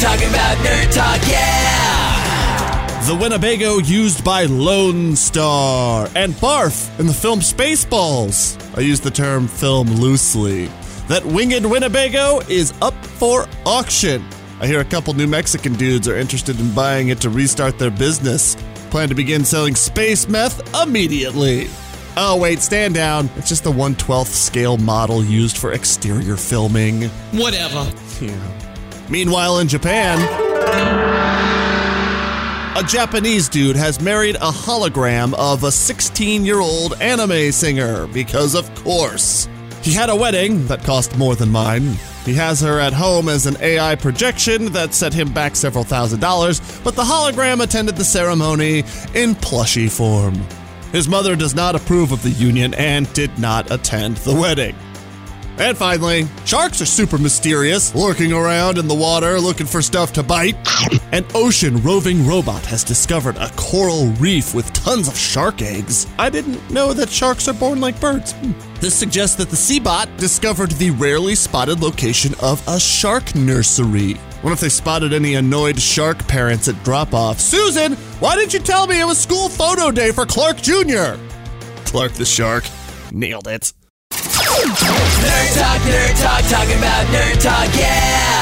talk, talking about nerd talk, yeah! The Winnebago used by Lone Starr and Barf in the film Spaceballs. I use the term film loosely. That winged Winnebago is up for auction. I hear a couple New Mexican dudes are interested in buying it to restart their business. Plan to begin selling space meth immediately. Oh, wait, stand down. It's just the 112th scale model used for exterior filming. Whatever. Yeah. Meanwhile, in Japan, a Japanese dude has married a hologram of a 16 year old anime singer because, of course. He had a wedding that cost more than mine. He has her at home as an AI projection that set him back several thousand dollars, but the hologram attended the ceremony in plushy form. His mother does not approve of the union and did not attend the wedding. And finally, sharks are super mysterious, lurking around in the water looking for stuff to bite. An ocean roving robot has discovered a coral reef with tons of shark eggs. I didn't know that sharks are born like birds. Hmm. This suggests that the Seabot discovered the rarely spotted location of a shark nursery. What if they spotted any annoyed shark parents at drop off? Susan, why didn't you tell me it was school photo day for Clark Jr.? Clark the shark. Nailed it. Nerd talk, nerd talk, talking about nerd talk, yeah!